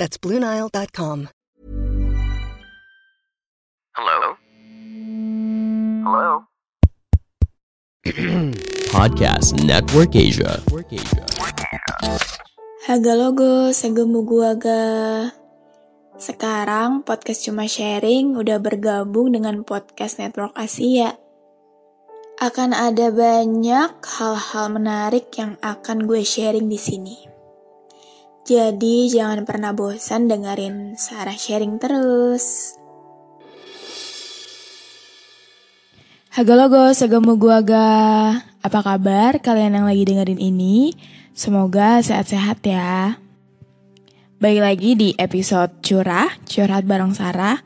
That's BlueNile.com. Hello? Hello? Podcast Network Asia. Haga logo, segemu gua ga. Sekarang podcast cuma sharing udah bergabung dengan podcast Network Asia. Akan ada banyak hal-hal menarik yang akan gue sharing di sini. Jadi jangan pernah bosan dengerin Sarah sharing terus. Haga logo, segemu gua ga. Apa kabar kalian yang lagi dengerin ini? Semoga sehat-sehat ya. Baik lagi di episode curah, curhat bareng Sarah.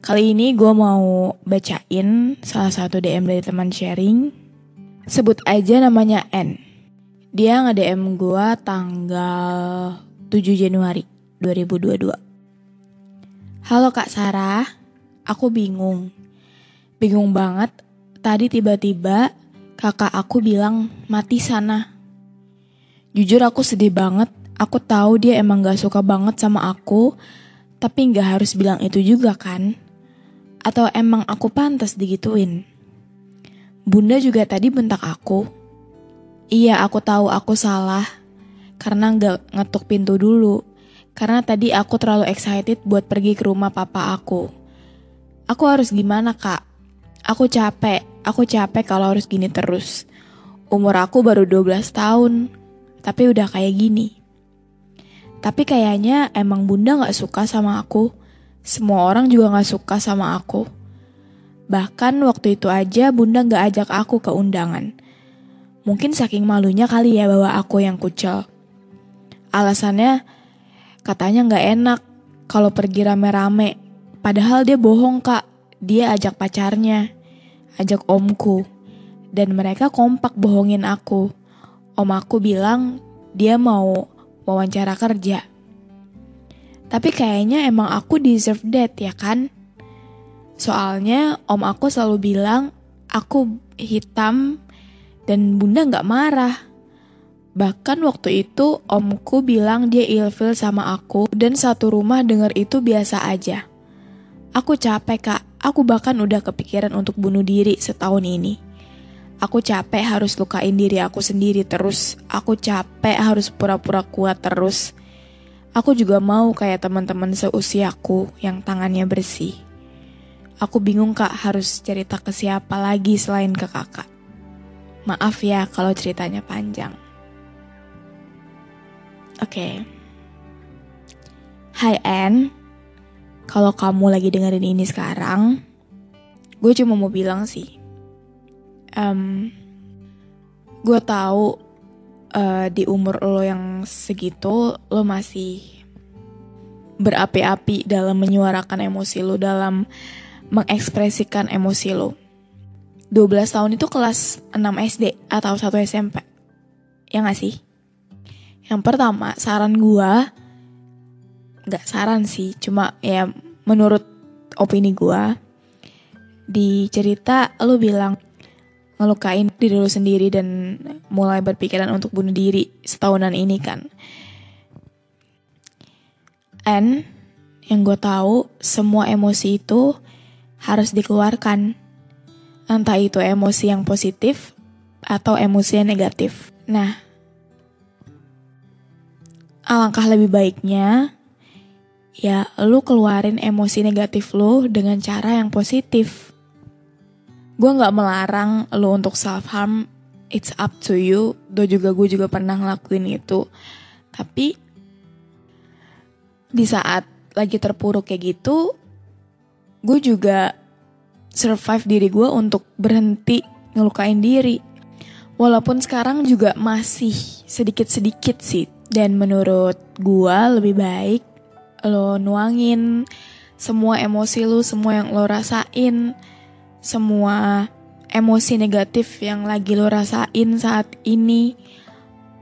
Kali ini gue mau bacain salah satu DM dari teman sharing. Sebut aja namanya N. Dia nge-DM gue tanggal 7 Januari 2022. Halo Kak Sarah, aku bingung. Bingung banget Tadi tiba-tiba kakak aku bilang mati sana. Jujur aku sedih banget. Aku tahu dia emang gak suka banget sama aku, tapi gak harus bilang itu juga kan? Atau emang aku pantas digituin? Bunda juga tadi bentak aku. Iya, aku tahu aku salah karena gak ngetuk pintu dulu. Karena tadi aku terlalu excited buat pergi ke rumah papa aku. Aku harus gimana, Kak? Aku capek, aku capek kalau harus gini terus. Umur aku baru 12 tahun, tapi udah kayak gini. Tapi kayaknya emang bunda gak suka sama aku. Semua orang juga gak suka sama aku. Bahkan waktu itu aja bunda gak ajak aku ke undangan. Mungkin saking malunya kali ya bawa aku yang kucel. Alasannya katanya gak enak kalau pergi rame-rame. Padahal dia bohong kak dia ajak pacarnya, ajak omku, dan mereka kompak bohongin aku. Om aku bilang dia mau wawancara kerja. Tapi kayaknya emang aku deserve that ya kan? Soalnya om aku selalu bilang aku hitam dan bunda gak marah. Bahkan waktu itu omku bilang dia ilfil sama aku dan satu rumah denger itu biasa aja. Aku capek kak, Aku bahkan udah kepikiran untuk bunuh diri setahun ini. Aku capek harus lukain diri aku sendiri terus. Aku capek harus pura-pura kuat terus. Aku juga mau kayak teman-teman seusiaku yang tangannya bersih. Aku bingung kak harus cerita ke siapa lagi selain ke kakak. Maaf ya kalau ceritanya panjang. Oke. Okay. Hai Anne kalau kamu lagi dengerin ini sekarang, gue cuma mau bilang sih, um, gue tahu uh, di umur lo yang segitu lo masih berapi-api dalam menyuarakan emosi lo, dalam mengekspresikan emosi lo. 12 tahun itu kelas 6 SD atau 1 SMP. Ya gak sih? Yang pertama, saran gue nggak saran sih cuma ya menurut opini gue di cerita lu bilang ngelukain diri lu sendiri dan mulai berpikiran untuk bunuh diri setahunan ini kan. And yang gue tahu semua emosi itu harus dikeluarkan. Entah itu emosi yang positif atau emosi yang negatif. Nah alangkah lebih baiknya ya lu keluarin emosi negatif lu dengan cara yang positif. Gue gak melarang lu untuk self harm, it's up to you. Do juga gue juga pernah ngelakuin itu. Tapi di saat lagi terpuruk kayak gitu, gue juga survive diri gue untuk berhenti ngelukain diri. Walaupun sekarang juga masih sedikit-sedikit sih. Dan menurut gue lebih baik lo nuangin semua emosi lu, semua yang lo rasain, semua emosi negatif yang lagi lo rasain saat ini,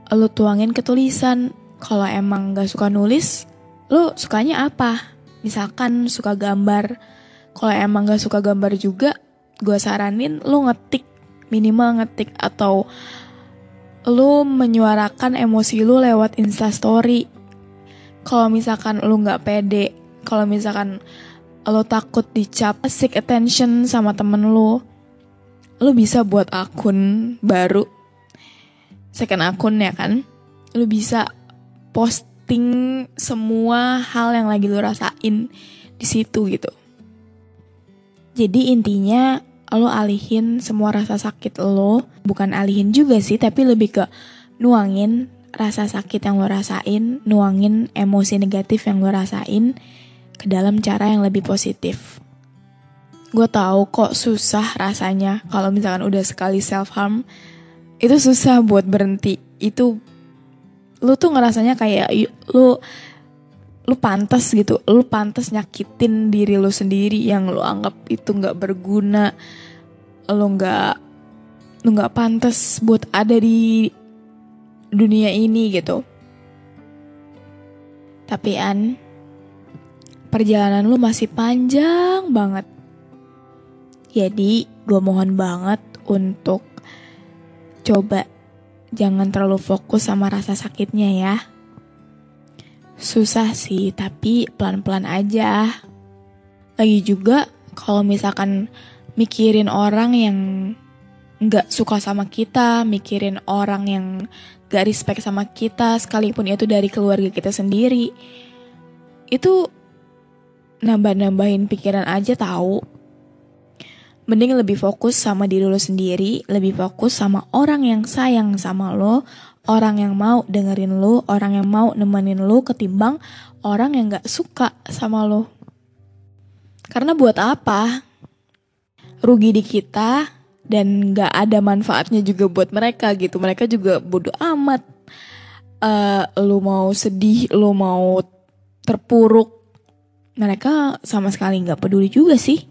lo tuangin ke tulisan. Kalau emang gak suka nulis, lo sukanya apa? Misalkan suka gambar. Kalau emang gak suka gambar juga, gue saranin lo ngetik, minimal ngetik atau lo menyuarakan emosi lo lewat instastory. Kalau misalkan lo gak pede, kalau misalkan lo takut dicap seek attention sama temen lo, lo bisa buat akun baru, second akun ya kan, lo bisa posting semua hal yang lagi lo rasain di situ gitu. Jadi intinya lo alihin semua rasa sakit lo, bukan alihin juga sih, tapi lebih ke nuangin rasa sakit yang lo rasain, nuangin emosi negatif yang lo rasain ke dalam cara yang lebih positif. Gue tahu kok susah rasanya kalau misalkan udah sekali self harm, itu susah buat berhenti. Itu lu tuh ngerasanya kayak lu lu pantas gitu, lu pantas nyakitin diri lu sendiri yang lu anggap itu nggak berguna, lu nggak lu nggak pantas buat ada di dunia ini gitu. Tapi An, perjalanan lu masih panjang banget. Jadi gue mohon banget untuk coba jangan terlalu fokus sama rasa sakitnya ya. Susah sih, tapi pelan-pelan aja. Lagi juga kalau misalkan mikirin orang yang nggak suka sama kita, mikirin orang yang gak respect sama kita, sekalipun itu dari keluarga kita sendiri, itu nambah-nambahin pikiran aja tahu. Mending lebih fokus sama diri lo sendiri, lebih fokus sama orang yang sayang sama lo, orang yang mau dengerin lo, orang yang mau nemenin lo ketimbang orang yang gak suka sama lo. Karena buat apa? Rugi di kita, dan nggak ada manfaatnya juga buat mereka gitu mereka juga bodoh amat uh, lu mau sedih lu mau terpuruk mereka sama sekali nggak peduli juga sih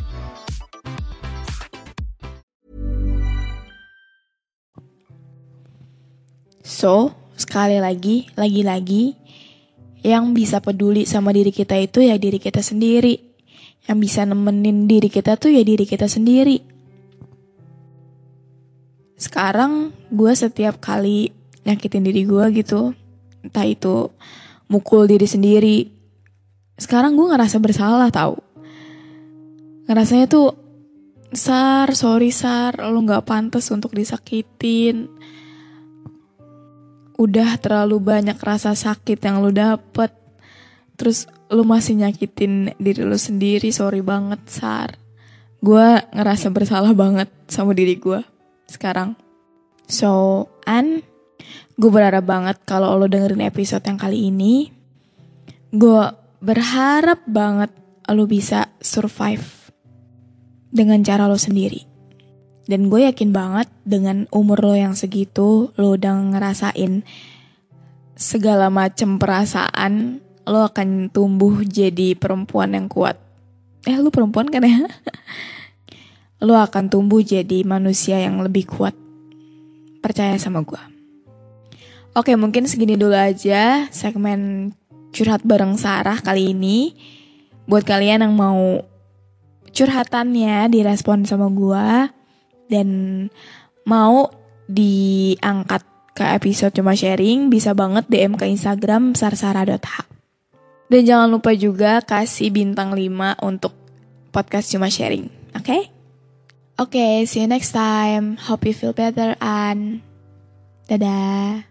So, sekali lagi, lagi-lagi, yang bisa peduli sama diri kita itu ya diri kita sendiri. Yang bisa nemenin diri kita tuh ya diri kita sendiri. Sekarang gue setiap kali nyakitin diri gue gitu, entah itu mukul diri sendiri. Sekarang gue ngerasa bersalah tau. Ngerasanya tuh, Sar, sorry Sar, lo gak pantas untuk disakitin udah terlalu banyak rasa sakit yang lu dapet terus lu masih nyakitin diri lu sendiri sorry banget sar. Gue ngerasa bersalah banget sama diri gue sekarang. So an gue berharap banget kalau lo dengerin episode yang kali ini. Gue berharap banget lo bisa survive dengan cara lo sendiri. Dan gue yakin banget dengan umur lo yang segitu, lo udah ngerasain segala macam perasaan, lo akan tumbuh jadi perempuan yang kuat. Eh, lo perempuan kan ya? lo akan tumbuh jadi manusia yang lebih kuat. Percaya sama gue. Oke, mungkin segini dulu aja segmen curhat bareng Sarah kali ini. Buat kalian yang mau curhatannya direspon sama gue dan mau diangkat ke episode cuma sharing, bisa banget DM ke Instagram sarsara.h. Dan jangan lupa juga kasih bintang 5 untuk podcast cuma sharing, oke? Okay? Oke, okay, see you next time. Hope you feel better, and dadah.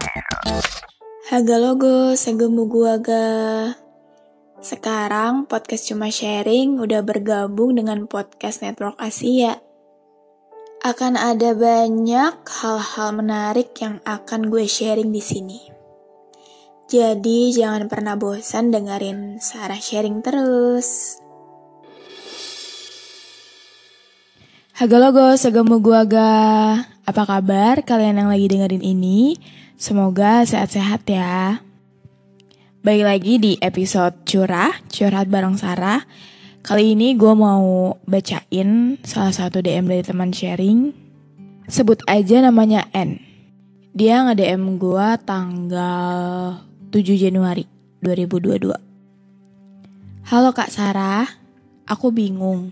Haga logo, segemu gua ga. Sekarang podcast cuma sharing udah bergabung dengan podcast Network Asia. Akan ada banyak hal-hal menarik yang akan gue sharing di sini. Jadi jangan pernah bosan dengerin Sarah sharing terus. Haga logo, segemu gua ga. Apa kabar kalian yang lagi dengerin ini? Semoga sehat-sehat ya. Baik lagi di episode curah, curhat bareng Sarah. Kali ini gue mau bacain salah satu DM dari teman sharing. Sebut aja namanya N. Dia nge-DM gue tanggal 7 Januari 2022. Halo Kak Sarah, aku bingung.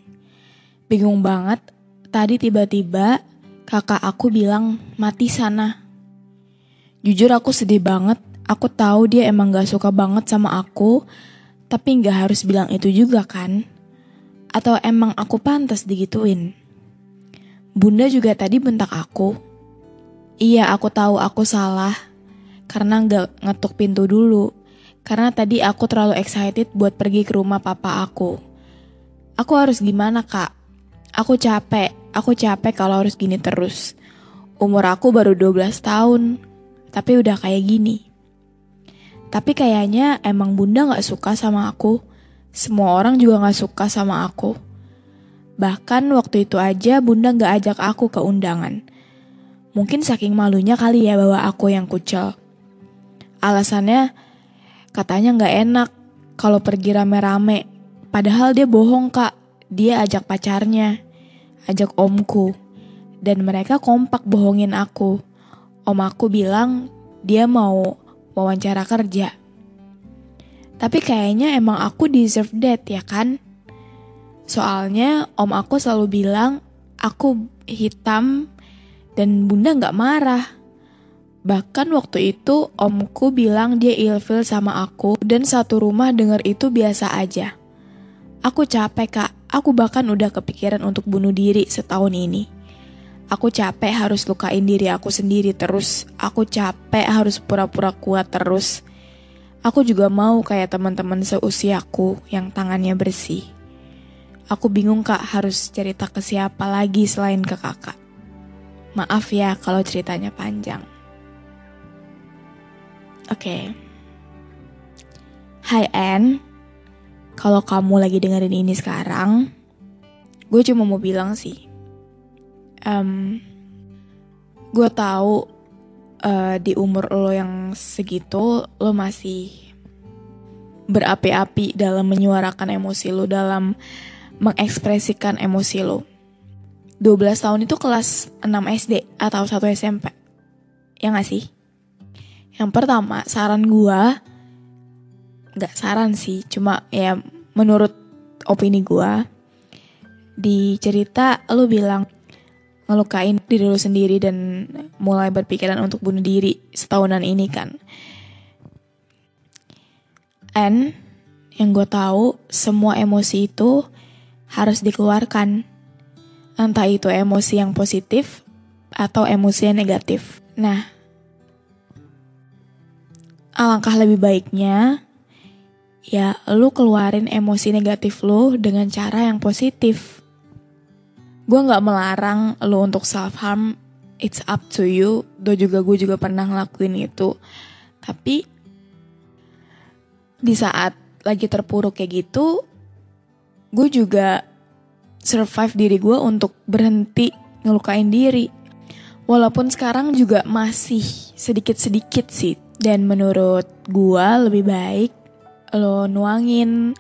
Bingung banget Tadi tiba-tiba kakak aku bilang mati sana. Jujur aku sedih banget. Aku tahu dia emang gak suka banget sama aku, tapi gak harus bilang itu juga kan? Atau emang aku pantas digituin? Bunda juga tadi bentak aku. Iya, aku tahu aku salah karena gak ngetuk pintu dulu. Karena tadi aku terlalu excited buat pergi ke rumah papa aku. Aku harus gimana, Kak? Aku capek. Aku capek kalau harus gini terus. Umur aku baru 12 tahun, tapi udah kayak gini. Tapi kayaknya emang bunda gak suka sama aku. Semua orang juga gak suka sama aku. Bahkan waktu itu aja bunda gak ajak aku ke undangan. Mungkin saking malunya kali ya bawa aku yang kucel. Alasannya katanya gak enak kalau pergi rame-rame. Padahal dia bohong kak, dia ajak pacarnya ajak omku. Dan mereka kompak bohongin aku. Om aku bilang dia mau wawancara kerja. Tapi kayaknya emang aku deserve that ya kan? Soalnya om aku selalu bilang aku hitam dan bunda gak marah. Bahkan waktu itu omku bilang dia ilfil sama aku dan satu rumah denger itu biasa aja. Aku capek kak, Aku bahkan udah kepikiran untuk bunuh diri setahun ini. Aku capek harus lukain diri aku sendiri terus. Aku capek harus pura-pura kuat terus. Aku juga mau kayak teman-teman seusiaku yang tangannya bersih. Aku bingung kak harus cerita ke siapa lagi selain ke kakak. Maaf ya kalau ceritanya panjang. Oke. Okay. Hai Anne, kalau kamu lagi dengerin ini sekarang, gue cuma mau bilang sih, um, gue tahu uh, di umur lo yang segitu lo masih berapi-api dalam menyuarakan emosi lo, dalam mengekspresikan emosi lo. 12 tahun itu kelas 6 SD atau 1 SMP. Ya gak sih? Yang pertama, saran gue nggak saran sih cuma ya menurut opini gue di cerita lo bilang ngelukain diri lu sendiri dan mulai berpikiran untuk bunuh diri setahunan ini kan. And yang gue tahu semua emosi itu harus dikeluarkan. Entah itu emosi yang positif atau emosi yang negatif. Nah, alangkah lebih baiknya ya lu keluarin emosi negatif lu dengan cara yang positif. Gue gak melarang lu untuk self harm, it's up to you. Do juga gue juga pernah ngelakuin itu. Tapi di saat lagi terpuruk kayak gitu, gue juga survive diri gue untuk berhenti ngelukain diri. Walaupun sekarang juga masih sedikit-sedikit sih. Dan menurut gue lebih baik lo nuangin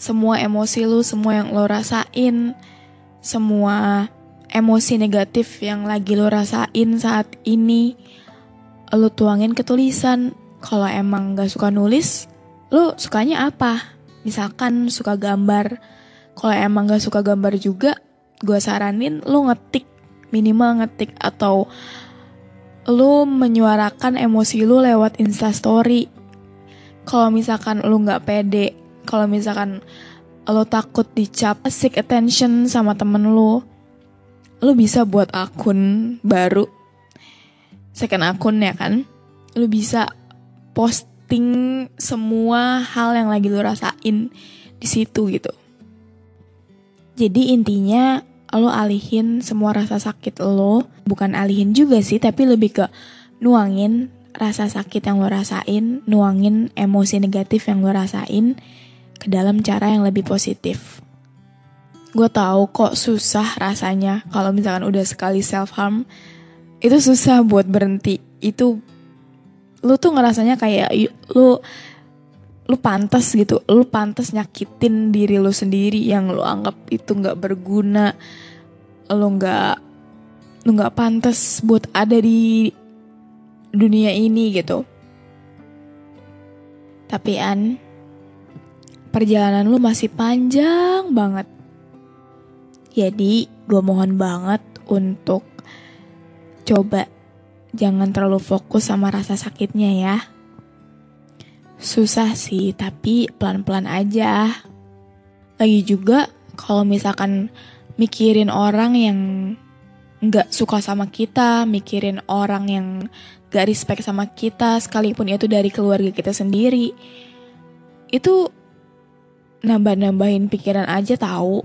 semua emosi lu, semua yang lo rasain, semua emosi negatif yang lagi lo rasain saat ini, lo tuangin ke tulisan. Kalau emang gak suka nulis, lo sukanya apa? Misalkan suka gambar, kalau emang gak suka gambar juga, gue saranin lo ngetik, minimal ngetik atau lo menyuarakan emosi lo lewat instastory. Kalau misalkan lo nggak pede, kalau misalkan lo takut dicap seek attention sama temen lo, lo bisa buat akun baru, second akun ya kan, lo bisa posting semua hal yang lagi lo rasain di situ gitu. Jadi intinya lo alihin semua rasa sakit lo, bukan alihin juga sih, tapi lebih ke nuangin rasa sakit yang lo rasain, nuangin emosi negatif yang lo rasain ke dalam cara yang lebih positif. Gue tahu kok susah rasanya kalau misalkan udah sekali self harm, itu susah buat berhenti. Itu lu tuh ngerasanya kayak lu lu pantas gitu, lu pantas nyakitin diri lu sendiri yang lu anggap itu nggak berguna, lu nggak lu nggak pantas buat ada di dunia ini gitu. Tapi An, perjalanan lu masih panjang banget. Jadi gue mohon banget untuk coba jangan terlalu fokus sama rasa sakitnya ya. Susah sih, tapi pelan-pelan aja. Lagi juga kalau misalkan mikirin orang yang nggak suka sama kita, mikirin orang yang gak respect sama kita, sekalipun itu dari keluarga kita sendiri, itu nambah-nambahin pikiran aja tahu.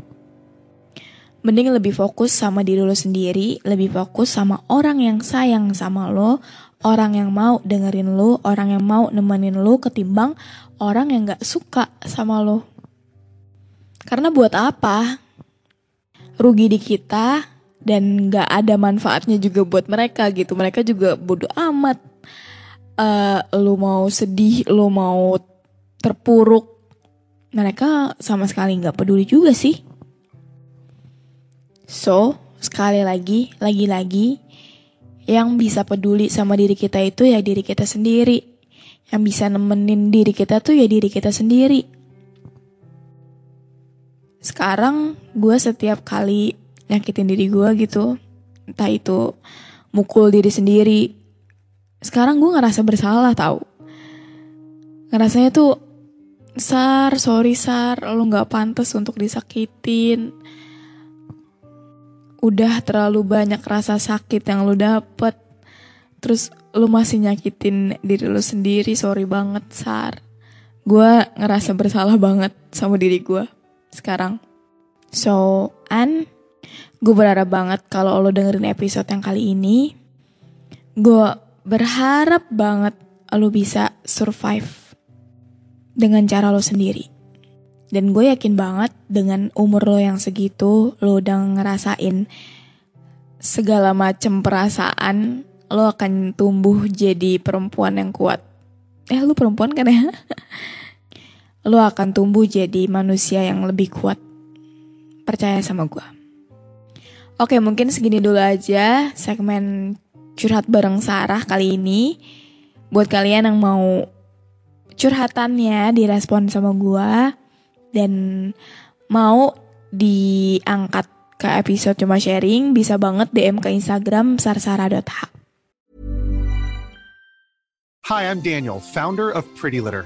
Mending lebih fokus sama diri lo sendiri, lebih fokus sama orang yang sayang sama lo, orang yang mau dengerin lo, orang yang mau nemenin lo ketimbang orang yang gak suka sama lo. Karena buat apa? Rugi di kita dan gak ada manfaatnya juga buat mereka gitu. Mereka juga bodoh amat. Uh, lo mau sedih, lo mau terpuruk, mereka sama sekali gak peduli juga sih. So, sekali lagi, lagi-lagi, yang bisa peduli sama diri kita itu ya diri kita sendiri. Yang bisa nemenin diri kita tuh ya diri kita sendiri. Sekarang gue setiap kali nyakitin diri gue gitu, entah itu mukul diri sendiri. Sekarang gue ngerasa bersalah tau. Ngerasanya tuh, Sar, sorry Sar, lo gak pantas untuk disakitin. Udah terlalu banyak rasa sakit yang lu dapet. Terus lu masih nyakitin diri lu sendiri. Sorry banget sar. Gue ngerasa bersalah banget sama diri gue sekarang. So an gue berharap banget kalau lo dengerin episode yang kali ini. Gue berharap banget lo bisa survive dengan cara lo sendiri dan gue yakin banget dengan umur lo yang segitu, lo udah ngerasain segala macem perasaan, lo akan tumbuh jadi perempuan yang kuat. Eh, lo perempuan kan ya? lo akan tumbuh jadi manusia yang lebih kuat. Percaya sama gue. Oke, mungkin segini dulu aja segmen curhat bareng Sarah kali ini. Buat kalian yang mau curhatannya direspon sama gue, dan mau diangkat ke episode cuma sharing, bisa banget DM ke Instagram sarsara.h. Hi, I'm Daniel, founder of Pretty Litter.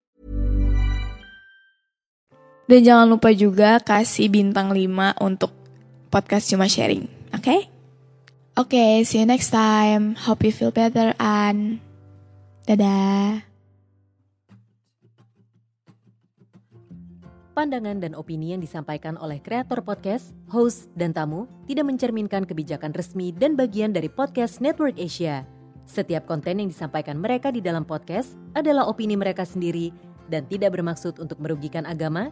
Dan jangan lupa juga kasih bintang 5 untuk podcast cuma sharing. Oke? Okay? Oke, okay, see you next time. Hope you feel better, An. Dadah. Pandangan dan opini yang disampaikan oleh kreator podcast, host, dan tamu tidak mencerminkan kebijakan resmi dan bagian dari podcast Network Asia. Setiap konten yang disampaikan mereka di dalam podcast adalah opini mereka sendiri dan tidak bermaksud untuk merugikan agama,